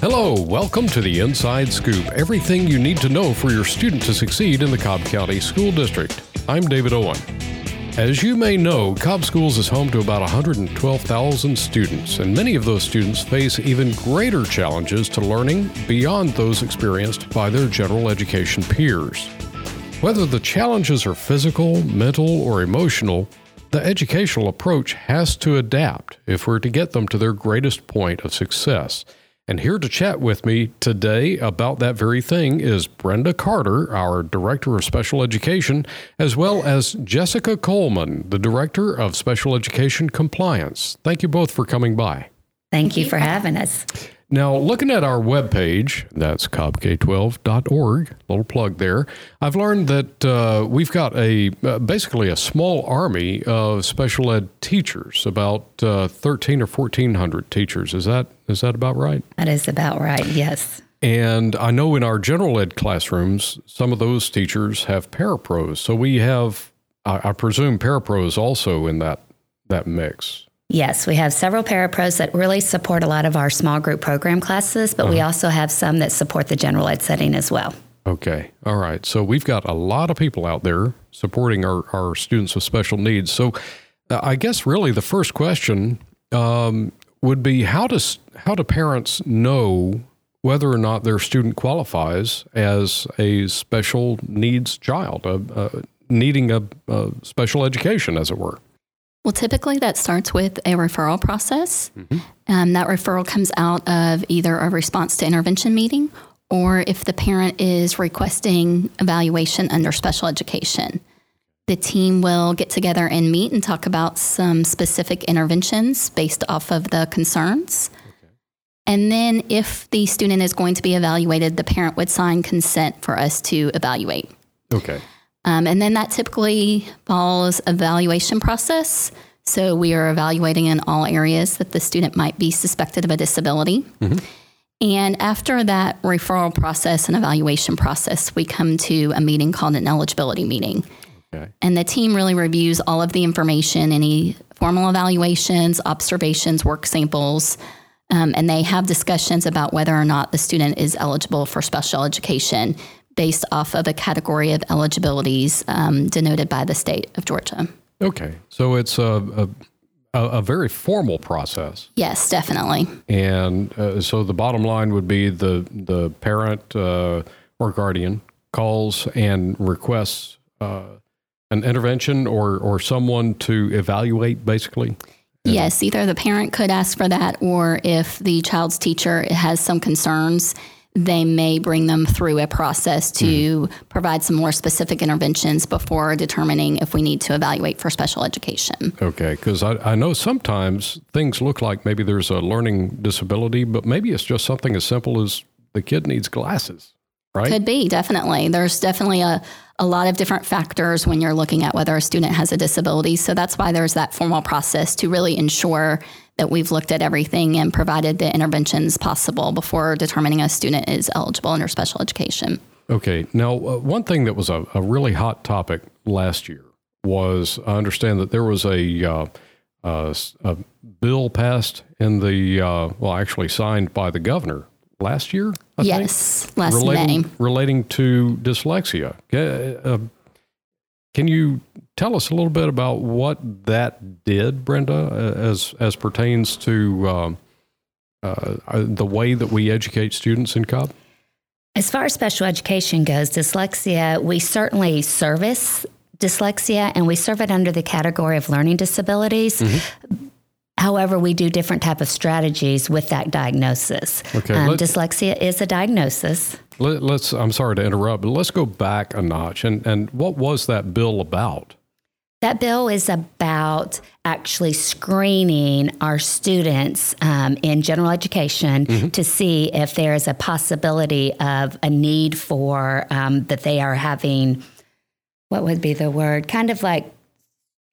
Hello, welcome to the Inside Scoop. Everything you need to know for your student to succeed in the Cobb County School District. I'm David Owen. As you may know, Cobb Schools is home to about 112,000 students, and many of those students face even greater challenges to learning beyond those experienced by their general education peers. Whether the challenges are physical, mental, or emotional, the educational approach has to adapt if we're to get them to their greatest point of success. And here to chat with me today about that very thing is Brenda Carter, our Director of Special Education, as well as Jessica Coleman, the Director of Special Education Compliance. Thank you both for coming by. Thank you for having us. Now, looking at our webpage, that's cobbk12.org, little plug there, I've learned that uh, we've got a uh, basically a small army of special ed teachers, about uh, 13 or 1400 teachers. Is that is that about right? That is about right, yes. And I know in our general ed classrooms, some of those teachers have parapros. So we have, I, I presume, parapros also in that that mix. Yes, we have several parapros that really support a lot of our small group program classes, but uh-huh. we also have some that support the general ed setting as well. Okay. All right. So we've got a lot of people out there supporting our, our students with special needs. So uh, I guess really the first question um, would be how does how do parents know whether or not their student qualifies as a special needs child, uh, uh, needing a, a special education, as it were? Well, typically that starts with a referral process. Mm-hmm. Um, that referral comes out of either a response to intervention meeting or if the parent is requesting evaluation under special education. The team will get together and meet and talk about some specific interventions based off of the concerns. Okay. And then, if the student is going to be evaluated, the parent would sign consent for us to evaluate. Okay. Um, and then that typically follows evaluation process. So we are evaluating in all areas that the student might be suspected of a disability. Mm-hmm. And after that referral process and evaluation process, we come to a meeting called an eligibility meeting. Okay. And the team really reviews all of the information, any formal evaluations, observations, work samples, um, and they have discussions about whether or not the student is eligible for special education based off of a category of eligibilities um, denoted by the state of Georgia. Okay, so it's a, a, a very formal process. Yes, definitely. And uh, so the bottom line would be the the parent uh, or guardian calls and requests uh, an intervention or or someone to evaluate, basically. Yes, either the parent could ask for that, or if the child's teacher has some concerns they may bring them through a process to mm. provide some more specific interventions before determining if we need to evaluate for special education. Okay, because I, I know sometimes things look like maybe there's a learning disability, but maybe it's just something as simple as the kid needs glasses, right? Could be, definitely. There's definitely a, a lot of different factors when you're looking at whether a student has a disability. So that's why there's that formal process to really ensure that we've looked at everything and provided the interventions possible before determining a student is eligible under special education. Okay. Now, uh, one thing that was a, a, really hot topic last year was I understand that there was a, uh, uh, a bill passed in the, uh, well, actually signed by the governor last year. I yes, think, last relating, May. Relating to dyslexia. Uh, can you tell us a little bit about what that did, Brenda, as as pertains to um, uh, uh, the way that we educate students in Cobb? As far as special education goes, dyslexia, we certainly service dyslexia and we serve it under the category of learning disabilities. Mm-hmm. However, we do different type of strategies with that diagnosis. Okay, um, dyslexia is a diagnosis. Let, us I'm sorry to interrupt, but let's go back a notch. And, and what was that bill about? That bill is about actually screening our students um, in general education mm-hmm. to see if there is a possibility of a need for um, that they are having, what would be the word? Kind of like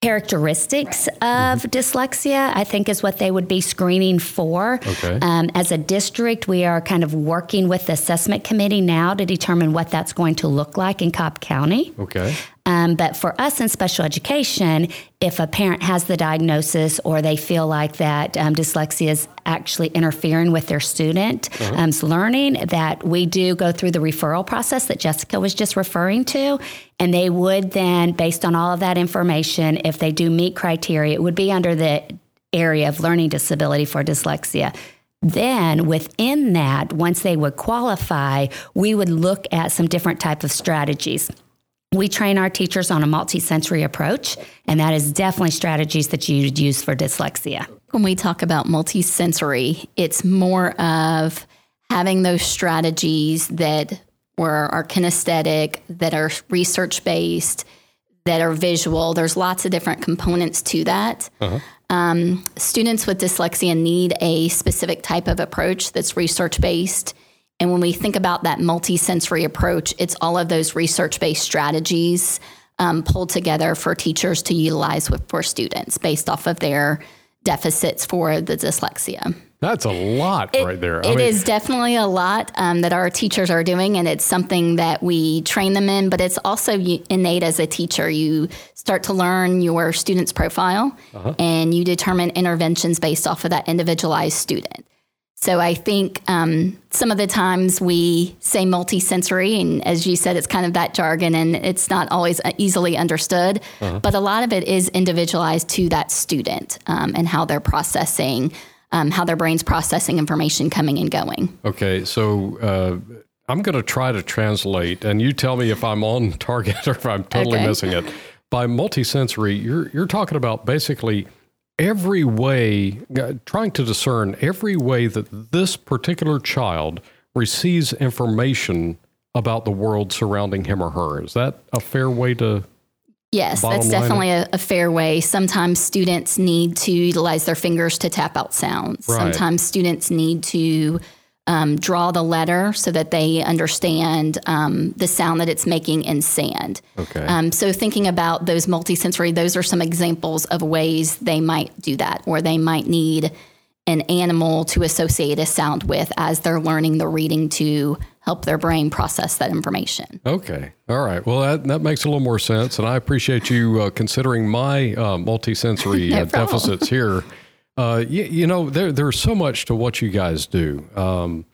characteristics of mm-hmm. dyslexia, I think is what they would be screening for. Okay. Um, as a district, we are kind of working with the assessment committee now to determine what that's going to look like in Cobb County. Okay. Um, but for us in special education, if a parent has the diagnosis or they feel like that um, dyslexia is actually interfering with their student's um, learning, that we do go through the referral process that Jessica was just referring to. And they would then, based on all of that information, if they do meet criteria, it would be under the area of learning disability for dyslexia. Then within that, once they would qualify, we would look at some different type of strategies. We train our teachers on a multisensory approach, and that is definitely strategies that you would use for dyslexia. When we talk about multisensory, it's more of having those strategies that were are kinesthetic, that are research based, that are visual. There's lots of different components to that. Um, students with dyslexia need a specific type of approach that's research based. And when we think about that multisensory approach, it's all of those research based strategies um, pulled together for teachers to utilize with, for students based off of their deficits for the dyslexia. That's a lot right there. It is definitely a lot um, that our teachers are doing, and it's something that we train them in, but it's also innate as a teacher. You start to learn your student's profile and you determine interventions based off of that individualized student. So I think um, some of the times we say multisensory, and as you said, it's kind of that jargon, and it's not always uh, easily understood. But a lot of it is individualized to that student um, and how they're processing, um, how their brain's processing information coming and going. Okay, so uh, I'm going to try to translate, and you tell me if I'm on target or if I'm totally Okay. missing it. By multisensory, you're you're talking about basically every way, uh, trying to discern every way that this particular child receives information about the world surrounding him or her. Is that a fair way to? Yes, that's definitely a, a fair way. Sometimes students need to utilize their fingers to tap out sounds. Right. Sometimes students need to um, draw the letter so that they understand um, the sound that it's making in sand. Okay. Um, so, thinking about those multisensory, those are some examples of ways they might do that, or they might need an animal to associate a sound with as they're learning the reading to help their brain process that information. Okay. All right. Well, that, that makes a little more sense. And I appreciate you uh, considering my uh, multisensory No uh, deficits here. Uh, you, you know, there, there's so much to what you guys do. Um,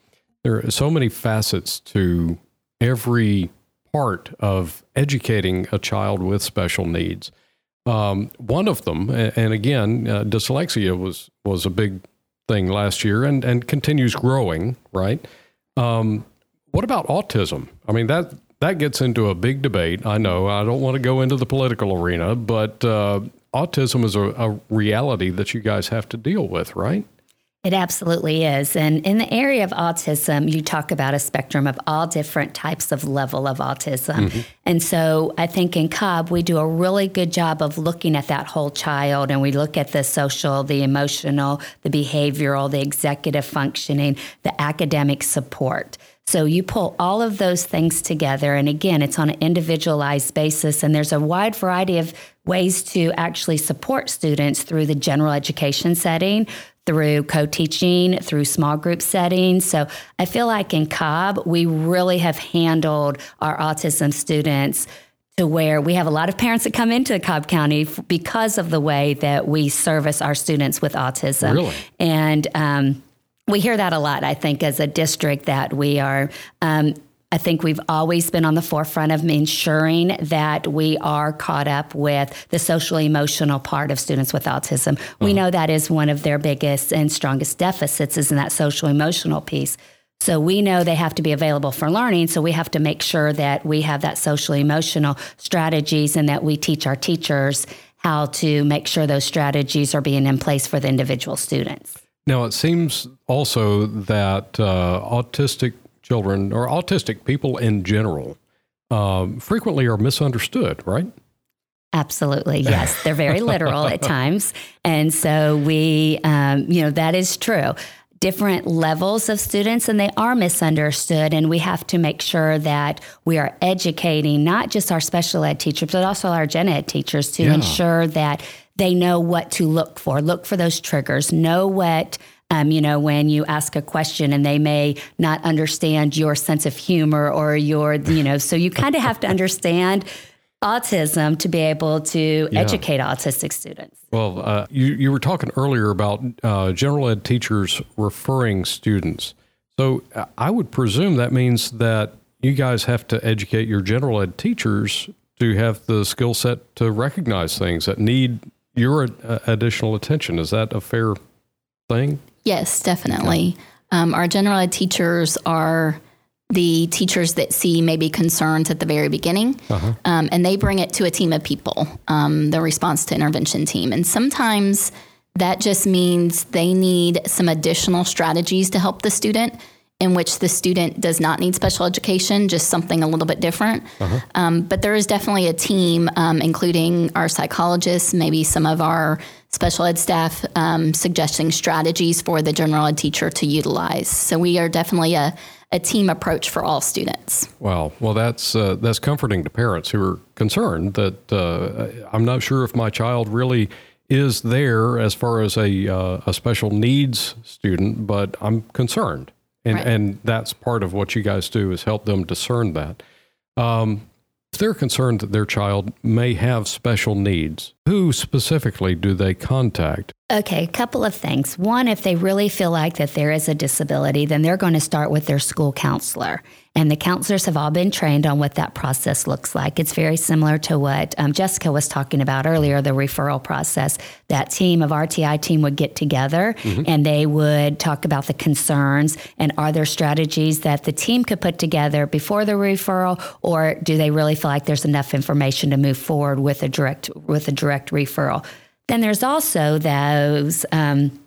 there are so many facets to every part of educating a child with special needs. Um, one of them, and again, uh, dyslexia was was a big thing last year and, and continues growing, right? Um, what about autism? I mean that that gets into a big debate. I know I don't want to go into the political arena, but uh, autism is a, a reality that you guys have to deal with, right? It absolutely is. And in the area of autism, you talk about a spectrum of all different types of level of autism. Mm-hmm. And so I think in Cobb, we do a really good job of looking at that whole child and we look at the social, the emotional, the behavioral, the executive functioning, the academic support. So you pull all of those things together. And again, it's on an individualized basis. And there's a wide variety of ways to actually support students through the general education setting, through co teaching, through small group settings. So I feel like in Cobb, we really have handled our autism students to where we have a lot of parents that come into Cobb County f- because of the way that we service our students with autism. Really? And um, we hear that a lot, I think, as a district that we are. Um, I think we've always been on the forefront of ensuring that we are caught up with the social emotional part of students with autism. We know that is one of their biggest and strongest deficits is in that social emotional piece. So we know they have to be available for learning. So we have to make sure that we have that social emotional strategies and that we teach our teachers how to make sure those strategies are being in place for the individual students. Now, it seems also that uh, autistic children or autistic people in general um, frequently are misunderstood, right? Absolutely, yes. They're very literal at times. And so we, um, you know, that is true. Different levels of students, and they are misunderstood. And we have to make sure that we are educating not just our special ed teachers, but also our gen ed teachers to Yeah. ensure that they know what to look for, look for those triggers, know what. Um, you know, when you ask a question and they may not understand your sense of humor or your, you know, so you kind of have to understand autism to be able to Yeah. educate autistic students. Well, uh, you, you were talking earlier about uh, general ed teachers referring students. So uh, I would presume that means that you guys have to educate your general ed teachers to have the skill set to recognize things that need your uh, additional attention. Is that a fair thing? Yes, definitely. Um, our general ed teachers are the teachers that see maybe concerns at the very beginning, um, and they bring it to a team of people, um, the response to intervention team. And sometimes that just means they need some additional strategies to help the student. In which the student does not need special education, just something a little bit different. Um, but there is definitely a team, um, including our psychologists, maybe some of our special ed staff, um, suggesting strategies for the general ed teacher to utilize. So we are definitely a, a team approach for all students. Wow. Well, that's uh, that's comforting to parents who are concerned that uh, I'm not sure if my child really is there as far as a uh, a special needs student, but I'm concerned, and Right. and that's part of what you guys do is help them discern that. Um, if they're concerned that their child may have special needs, who specifically do they contact? Okay, a couple of things. One, if they really feel like that there is a disability, then they're going to start with their school counselor. And the counselors have all been trained on what that process looks like. It's very similar to what um, Jessica was talking about earlier, the referral process. That team of RTI team would get together and they would talk about the concerns and are there strategies that the team could put together before the referral, or do they really feel like there's enough information to move forward with a direct with a direct referral? Then there's also those um,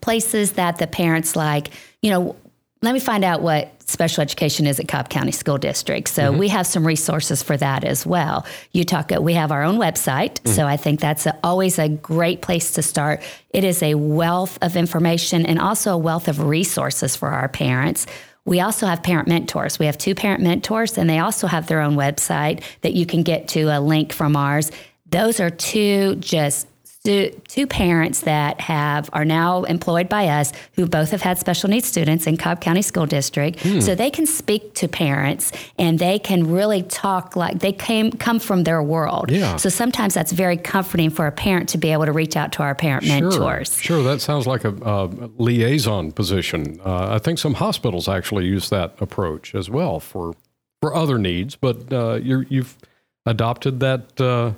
places that the parents like, you know, let me find out what special education is at Cobb County School District. So mm-hmm. we have some resources for that as well. You talk, we have our own website. Mm. So I think that's a, always a great place to start. It is a wealth of information and also a wealth of resources for our parents. We also have parent mentors. We have two parent mentors, and they also have their own website that you can get to a link from ours. Those are two just two, two parents that have are now employed by us who both have had special needs students in Cobb County School District. So they can speak to parents and they can really talk like they came come from their world. Yeah. So sometimes that's very comforting for a parent to be able to reach out to our parent mentors. Sure, that sounds like a, uh liaison position. Uh, I think some hospitals actually use that approach as well for for other needs, but uh, you're, you've adopted that uh,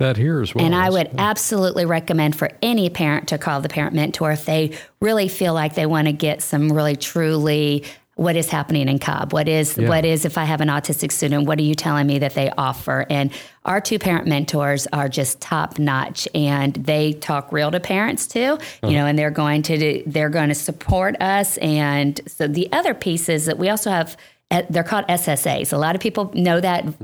that here as well. And I would absolutely recommend for any parent to call the parent mentor if they really feel like they want to get some really truly what is happening in Cobb? What is what is if I have an autistic student? What are you telling me that they offer? And our two parent mentors are just top notch, and they talk real to parents too. You know, and they're going to do, they're going to support us. And so the other piece is that we also have eh, they're called SSAs. A lot of people know that.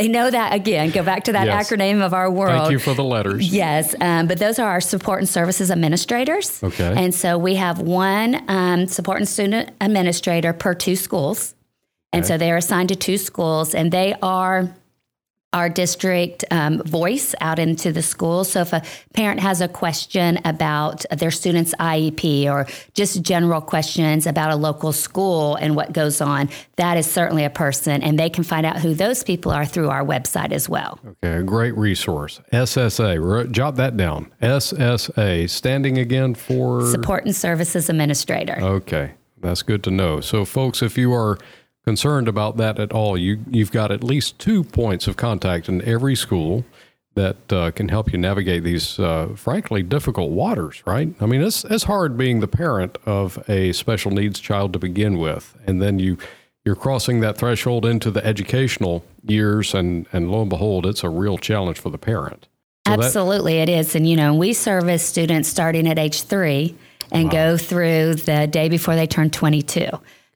They know that again. Go back to that Yes. acronym of our world. Thank you for the letters. Yes, um, but those are our support and services administrators. Okay. And so we have one um, support and student administrator per two schools. And so they're assigned to two schools, and they are our district um, voice out into the school. So if a parent has a question about their student's IEP or just general questions about a local school and what goes on, that is certainly a person, and they can find out who those people are through our website as well. Okay, a great resource. SSA, jot that down. SSA, standing again for Support and Services Administrator. Okay, that's good to know. So, folks, if you are concerned about that at all, you you've got at least two points of contact in every school that uh, can help you navigate these, uh, frankly, difficult waters. Right? I mean, it's it's hard being the parent of a special needs child to begin with, and then you you're crossing that threshold into the educational years, and and lo and behold, it's a real challenge for the parent. So that- Absolutely, it is. And, you know, we service students starting at age three and go through the day before they turn 22.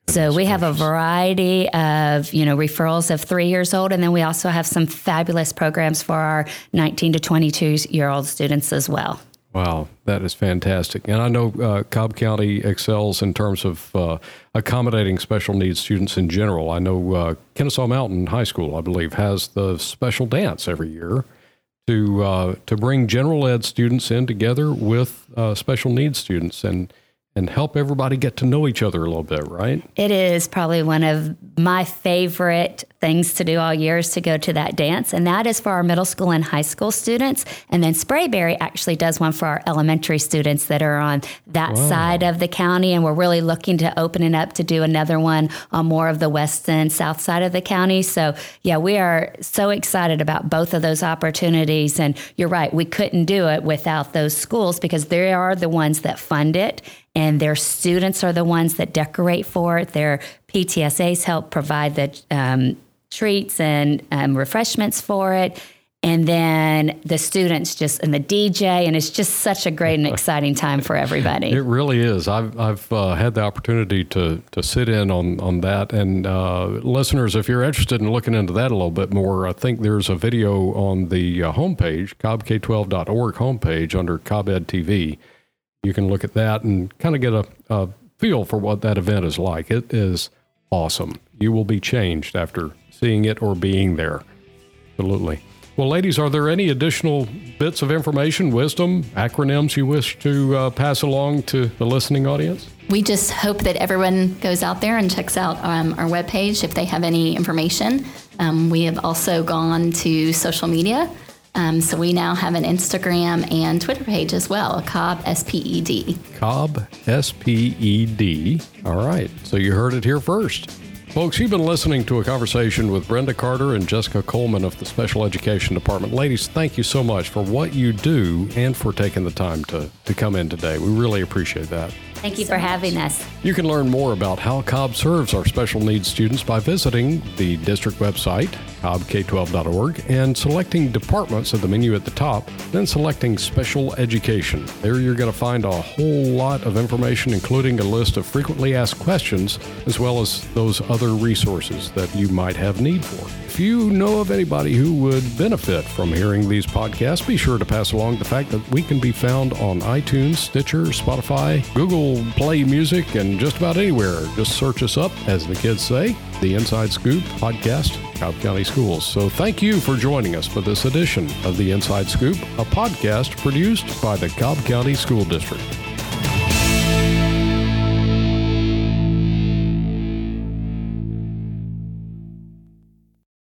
So we have a variety of, you know, referrals of three years old. And then we also have some fabulous programs for our 19 to 22 year old students as well. Wow, that is fantastic. And I know uh, Cobb County excels in terms of uh, accommodating special needs students in general. I know uh, Kennesaw Mountain High School, I believe, has the special dance every year to uh, to bring general ed students in together with uh, special needs students, and and help everybody get to know each other a little bit, right? It is probably one of my favorite things to do all year is to go to that dance. And that is for our middle school and high school students. And then Sprayberry actually does one for our elementary students that are on that wow. side of the county. And we're really looking to open it up to do another one on more of the west and south side of the county. So, yeah, we are so excited about both of those opportunities. And you're right, we couldn't do it without those schools because they are the ones that fund it and their students are the ones that decorate for it. Their PTSAs help provide the um, treats and um, refreshments for it. And then the students just and the DJ, and it's just such a great and exciting time for everybody. It really is. I've I've uh, had the opportunity to to sit in on on that. And uh, listeners, if you're interested in looking into that a little bit more, I think there's a video on the uh, homepage, cobbk12.org homepage under Cobb Ed TV you can look at that and kind of get a, a feel for what that event is like. It is awesome. You will be changed after seeing it or being there. Absolutely. Well, ladies, are there any additional bits of information, wisdom, acronyms you wish to uh, pass along to the listening audience? We just hope that everyone goes out there and checks out um, our webpage if they have any information. Um, we have also gone to social media um, so we now have an Instagram and Twitter page as well, Cobb SPED. Cobb SPED. All right. So you heard it here first. Folks, you've been listening to a conversation with Brenda Carter and Jessica Coleman of the Special Education Department. Ladies, thank you so much for what you do and for taking the time to, to come in today. We really appreciate that. Thank you for having us. You can learn more about how Cobb serves our special needs students by visiting the district website, cobbk12.org, and selecting departments at the menu at the top, then selecting special education. There you're going to find a whole lot of information, including a list of frequently asked questions, as well as those other resources that you might have need for. If you know of anybody who would benefit from hearing these podcasts, be sure to pass along the fact that we can be found on iTunes, Stitcher, Spotify, Google Play Music, and just about anywhere. Just search us up, as the kids say, the Inside Scoop podcast, Cobb County Schools. So thank you for joining us for this edition of the Inside Scoop, a podcast produced by the Cobb County School District.